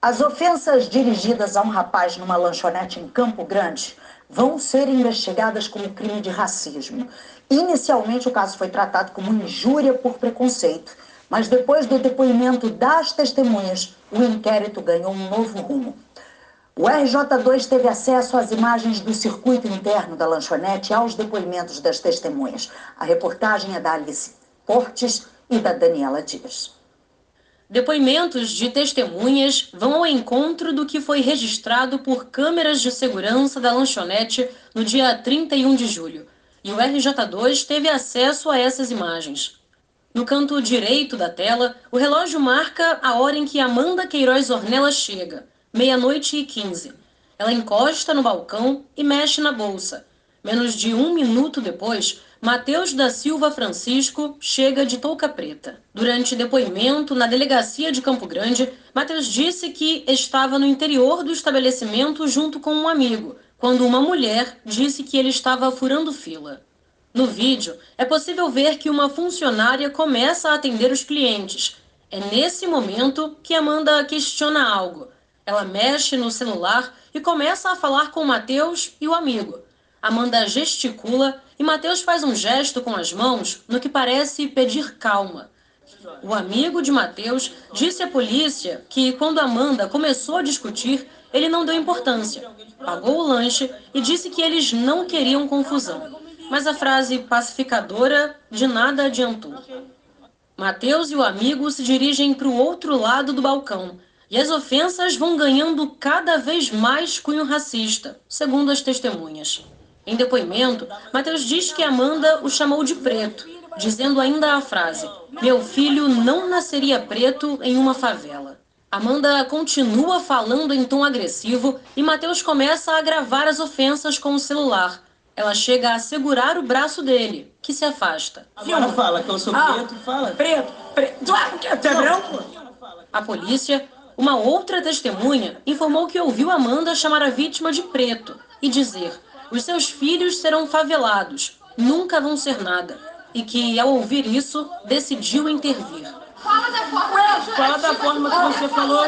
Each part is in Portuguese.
As ofensas dirigidas a um rapaz numa lanchonete em Campo Grande vão ser investigadas como crime de racismo. Inicialmente, o caso foi tratado como injúria por preconceito, mas depois do depoimento das testemunhas, o inquérito ganhou um novo rumo. O RJ2 teve acesso às imagens do circuito interno da lanchonete e aos depoimentos das testemunhas. A reportagem é da Alice Portes e da Daniela Dias. Depoimentos de testemunhas vão ao encontro do que foi registrado por câmeras de segurança da lanchonete no dia 31 de julho. E o RJ2 teve acesso a essas imagens. No canto direito da tela, o relógio marca a hora em que Amanda Queiroz Ornella chega, meia-noite e quinze. Ela encosta no balcão e mexe na bolsa. Menos de um minuto depois, Matheus da Silva Francisco chega de touca preta. Durante depoimento na delegacia de Campo Grande, Matheus disse que estava no interior do estabelecimento junto com um amigo, quando uma mulher disse que ele estava furando fila. No vídeo, é possível ver que uma funcionária começa a atender os clientes. É nesse momento que Amanda questiona algo. Ela mexe no celular e começa a falar com Matheus e o amigo. Amanda gesticula e Mateus faz um gesto com as mãos no que parece pedir calma. O amigo de Mateus disse à polícia que quando Amanda começou a discutir, ele não deu importância. Pagou o lanche e disse que eles não queriam confusão. Mas a frase pacificadora de nada adiantou. Mateus e o amigo se dirigem para o outro lado do balcão e as ofensas vão ganhando cada vez mais cunho racista, segundo as testemunhas. Em depoimento, Mateus diz que Amanda o chamou de preto, dizendo ainda a frase: Meu filho não nasceria preto em uma favela. Amanda continua falando em tom agressivo e Mateus começa a gravar as ofensas com o celular. Ela chega a segurar o braço dele, que se afasta. Agora fala que eu sou ah, preto, fala. Preto, preto. Tu é branco? A polícia, uma outra testemunha, informou que ouviu Amanda chamar a vítima de preto e dizer os seus filhos serão favelados, nunca vão ser nada. E que, ao ouvir isso, decidiu intervir. Fala da forma, Fala da forma que você falou.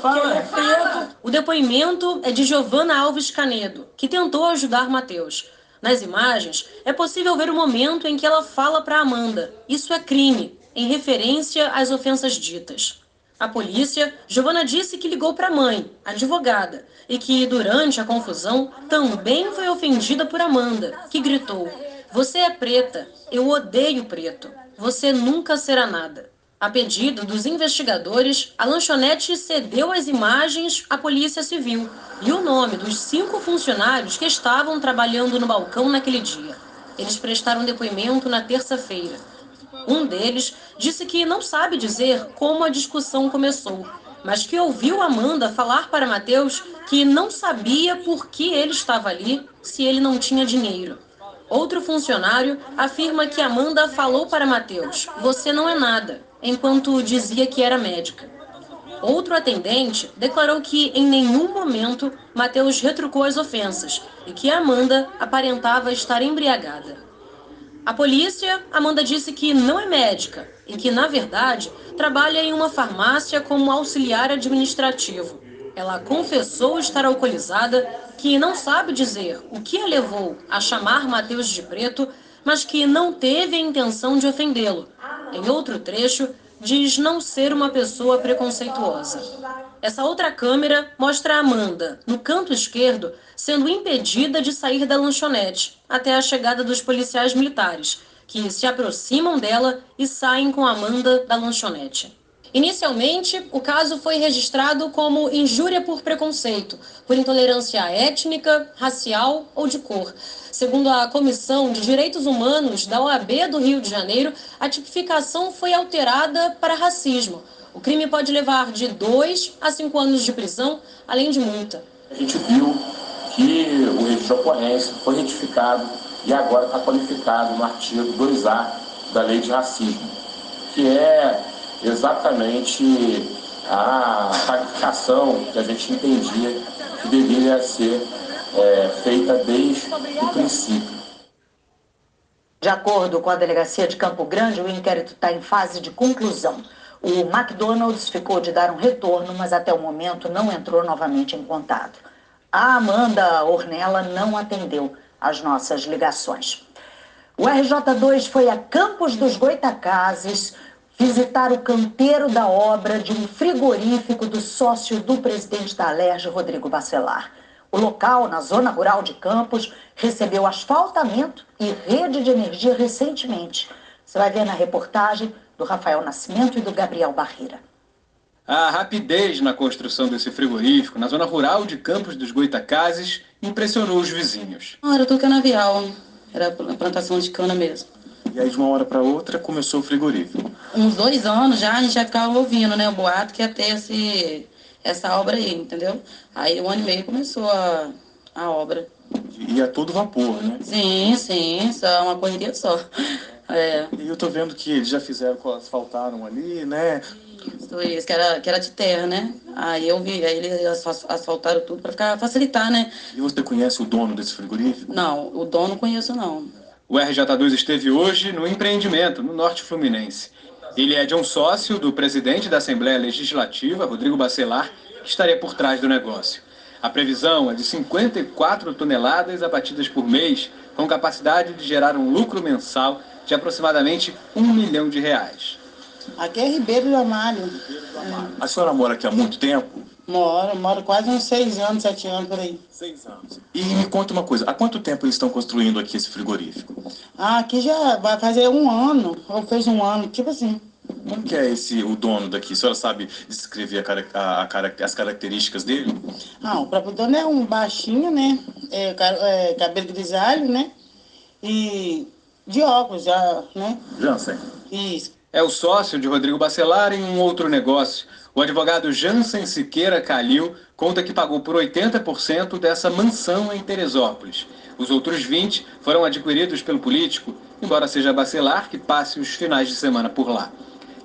Fala. O depoimento é de Giovana Alves Canedo, que tentou ajudar Mateus. Nas imagens, é possível ver o momento em que ela fala para Amanda: Isso é crime, em referência às ofensas ditas. A polícia, Giovana disse que ligou para a mãe, advogada, e que durante a confusão também foi ofendida por Amanda, que gritou: Você é preta, eu odeio preto, você nunca será nada. A pedido dos investigadores, a lanchonete cedeu as imagens à Polícia Civil e o nome dos cinco funcionários que estavam trabalhando no balcão naquele dia. Eles prestaram depoimento na terça-feira. Um deles disse que não sabe dizer como a discussão começou, mas que ouviu Amanda falar para Mateus que não sabia por que ele estava ali se ele não tinha dinheiro. Outro funcionário afirma que Amanda falou para Mateus: Você não é nada, enquanto dizia que era médica. Outro atendente declarou que em nenhum momento Mateus retrucou as ofensas e que Amanda aparentava estar embriagada. A polícia, Amanda disse que não é médica e que, na verdade, trabalha em uma farmácia como auxiliar administrativo. Ela confessou estar alcoolizada, que não sabe dizer o que a levou a chamar Mateus de preto, mas que não teve a intenção de ofendê-lo. Em outro trecho, diz não ser uma pessoa preconceituosa. Essa outra câmera mostra a Amanda, no canto esquerdo, sendo impedida de sair da lanchonete até a chegada dos policiais militares, que se aproximam dela e saem com Amanda da lanchonete. Inicialmente, o caso foi registrado como injúria por preconceito, por intolerância étnica, racial ou de cor. Segundo a Comissão de Direitos Humanos da OAB do Rio de Janeiro, a tipificação foi alterada para racismo. O crime pode levar de dois a cinco anos de prisão, além de multa. A gente viu que o registro de ocorrência foi retificado e agora está qualificado no artigo 2A da Lei de Racismo, que é exatamente a qualificação que a gente entendia que deveria ser é, feita desde o princípio. De acordo com a delegacia de Campo Grande, o inquérito está em fase de conclusão. O McDonald's ficou de dar um retorno, mas até o momento não entrou novamente em contato. A Amanda Ornella não atendeu as nossas ligações. O RJ2 foi a Campos dos Goitacazes visitar o canteiro da obra de um frigorífico do sócio do presidente da Alerj, Rodrigo Bacelar. O local, na zona rural de Campos, recebeu asfaltamento e rede de energia recentemente. Você vai ver na reportagem do Rafael Nascimento e do Gabriel Barreira. A rapidez na construção desse frigorífico na zona rural de Campos dos Goitacazes impressionou os vizinhos. Não, era tudo canavial, era plantação de cana mesmo. E aí, de uma hora para outra, começou o frigorífico. Uns dois anos já a gente já ficava ouvindo, né, o boato que ia ter esse, essa obra aí, entendeu? Aí, um ano e meio começou a, a obra. E a todo vapor, né? Sim, sim, só uma correria só. É. E eu tô vendo que eles já fizeram, asfaltaram ali, né? Isso, isso, que era, que era de terra, né? Aí eu vi, aí eles asfaltaram tudo para ficar facilitar, né? E você conhece o dono desse frigorífico? Não, o dono não conheço não. O RJ2 esteve hoje no empreendimento, no Norte Fluminense. Ele é de um sócio do presidente da Assembleia Legislativa, Rodrigo Bacelar, que estaria por trás do negócio. A previsão é de 54 toneladas abatidas por mês, com capacidade de gerar um lucro mensal de aproximadamente um milhão de reais. Aqui é Ribeiro do Amário. A senhora mora aqui há muito tempo? Moro, moro quase uns seis anos, sete anos por aí. Seis anos. E me conta uma coisa, há quanto tempo eles estão construindo aqui esse frigorífico? Ah, aqui já vai fazer um ano, ou fez um ano, tipo assim. Como que é esse, o dono daqui? A senhora sabe descrever a, a, a, as características dele? Ah, o próprio dono é um baixinho, né? É, é, cabelo grisalho, né? E de óculos, já, né? Jansen. Isso. É o sócio de Rodrigo Bacelar em um outro negócio. O advogado Jansen Siqueira Calil conta que pagou por 80% dessa mansão em Teresópolis. Os outros 20 foram adquiridos pelo político, embora seja Bacelar que passe os finais de semana por lá.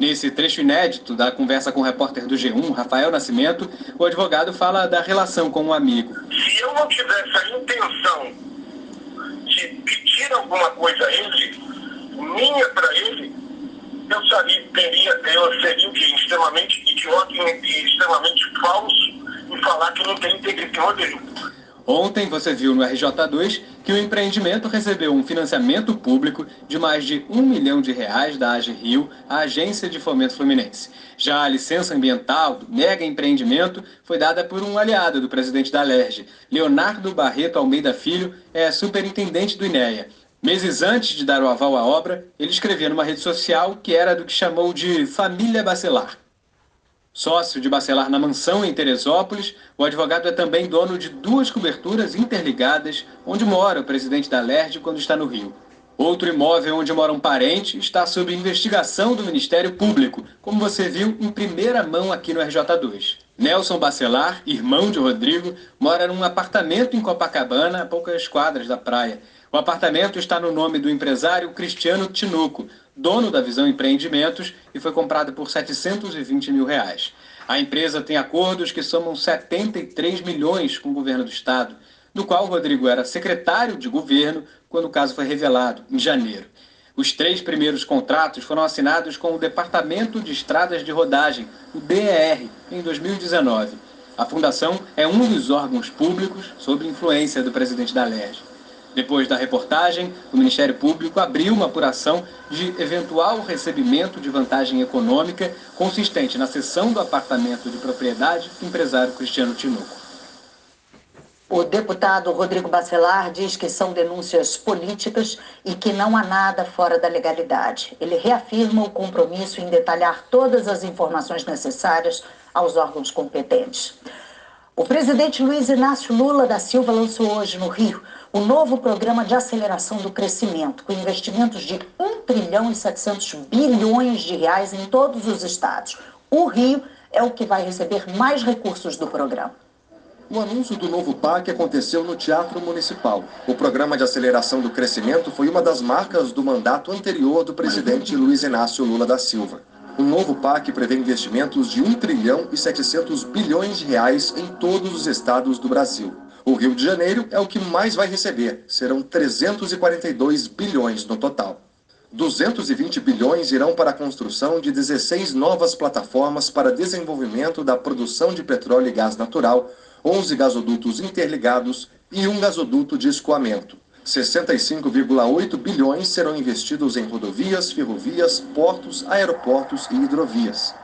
Nesse trecho inédito da conversa com o repórter do G1, Rafael Nascimento, o advogado fala da relação com um amigo. Se eu não tivesse a intenção de pedir alguma coisa a ele, minha para ele, eu sabia, teria, eu seria o quê? extremamente idiota e extremamente falso em falar que não tem integridade. Ontem você viu no RJ2 que o empreendimento recebeu um financiamento público de mais de um milhão de reais da AGE Rio, a Agência de Fomento Fluminense. Já a licença ambiental do mega empreendimento foi dada por um aliado do presidente da LERJ. Leonardo Barreto Almeida Filho é superintendente do INEA. Meses antes de dar o aval à obra, ele escrevia numa rede social que era do que chamou de família Bacelar. Sócio de Bacelar na mansão em Teresópolis, o advogado é também dono de duas coberturas interligadas onde mora o presidente da LERD quando está no Rio. Outro imóvel onde mora um parente está sob investigação do Ministério Público, como você viu em primeira mão aqui no RJ2. Nelson Bacelar, irmão de Rodrigo, mora num apartamento em Copacabana, a poucas quadras da praia. O apartamento está no nome do empresário Cristiano Tinuco, dono da Visão Empreendimentos, e foi comprado por 720 mil reais. A empresa tem acordos que somam 73 milhões com o governo do estado, do qual Rodrigo era secretário de governo quando o caso foi revelado, em janeiro. Os três primeiros contratos foram assinados com o Departamento de Estradas de Rodagem, o DER, em 2019. A fundação é um dos órgãos públicos sob influência do presidente da LERJ. Depois da reportagem, o Ministério Público abriu uma apuração de eventual recebimento de vantagem econômica consistente na cessão do apartamento de propriedade do empresário Cristiano Tinoco. O deputado Rodrigo Bacelar diz que são denúncias políticas e que não há nada fora da legalidade. Ele reafirma o compromisso em detalhar todas as informações necessárias aos órgãos competentes. O presidente Luiz Inácio Lula da Silva lançou hoje no Rio o novo programa de aceleração do crescimento, com investimentos de 1 trilhão e 700 bilhões de reais em todos os estados. O Rio é o que vai receber mais recursos do programa. O anúncio do novo PAC aconteceu no Teatro Municipal. O programa de aceleração do crescimento foi uma das marcas do mandato anterior do presidente Luiz Inácio Lula da Silva. O novo PAC prevê investimentos de 1 trilhão e 700 bilhões de reais em todos os estados do Brasil. O Rio de Janeiro é o que mais vai receber, serão 342 bilhões no total. 220 bilhões irão para a construção de 16 novas plataformas para desenvolvimento da produção de petróleo e gás natural, 11 gasodutos interligados e um gasoduto de escoamento. 65,8 bilhões serão investidos em rodovias, ferrovias, portos, aeroportos e hidrovias.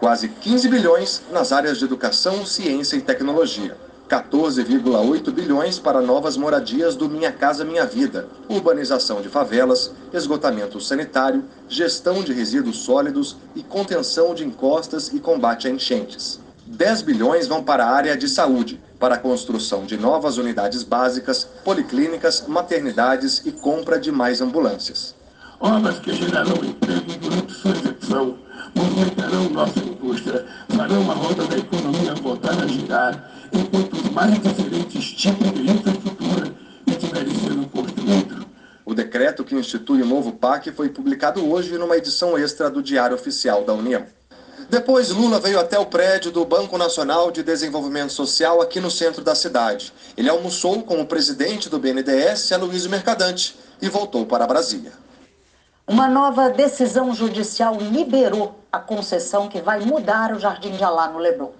Quase 15 bilhões nas áreas de educação, ciência e tecnologia. 14,8 bilhões para novas moradias do Minha Casa Minha Vida, urbanização de favelas, esgotamento sanitário, gestão de resíduos sólidos e contenção de encostas e combate a enchentes. 10 bilhões vão para a área de saúde, para a construção de novas unidades básicas, policlínicas, maternidades e compra de mais ambulâncias. Obras que gerarão emprego durante sua execução, movimentarão nossa indústria, farão a roda da economia voltar a girar, enquanto os mais diferentes tipos de infraestrutura estiverem sendo construídos. O decreto que institui o novo PAC foi publicado hoje numa edição extra do Diário Oficial da União. Depois, Lula veio até o prédio do Banco Nacional de Desenvolvimento Social aqui no centro da cidade. Ele almoçou com o presidente do BNDES, Aloysio Mercadante, e voltou para Brasília. Uma nova decisão judicial liberou a concessão que vai mudar o Jardim de Alá no Leblon.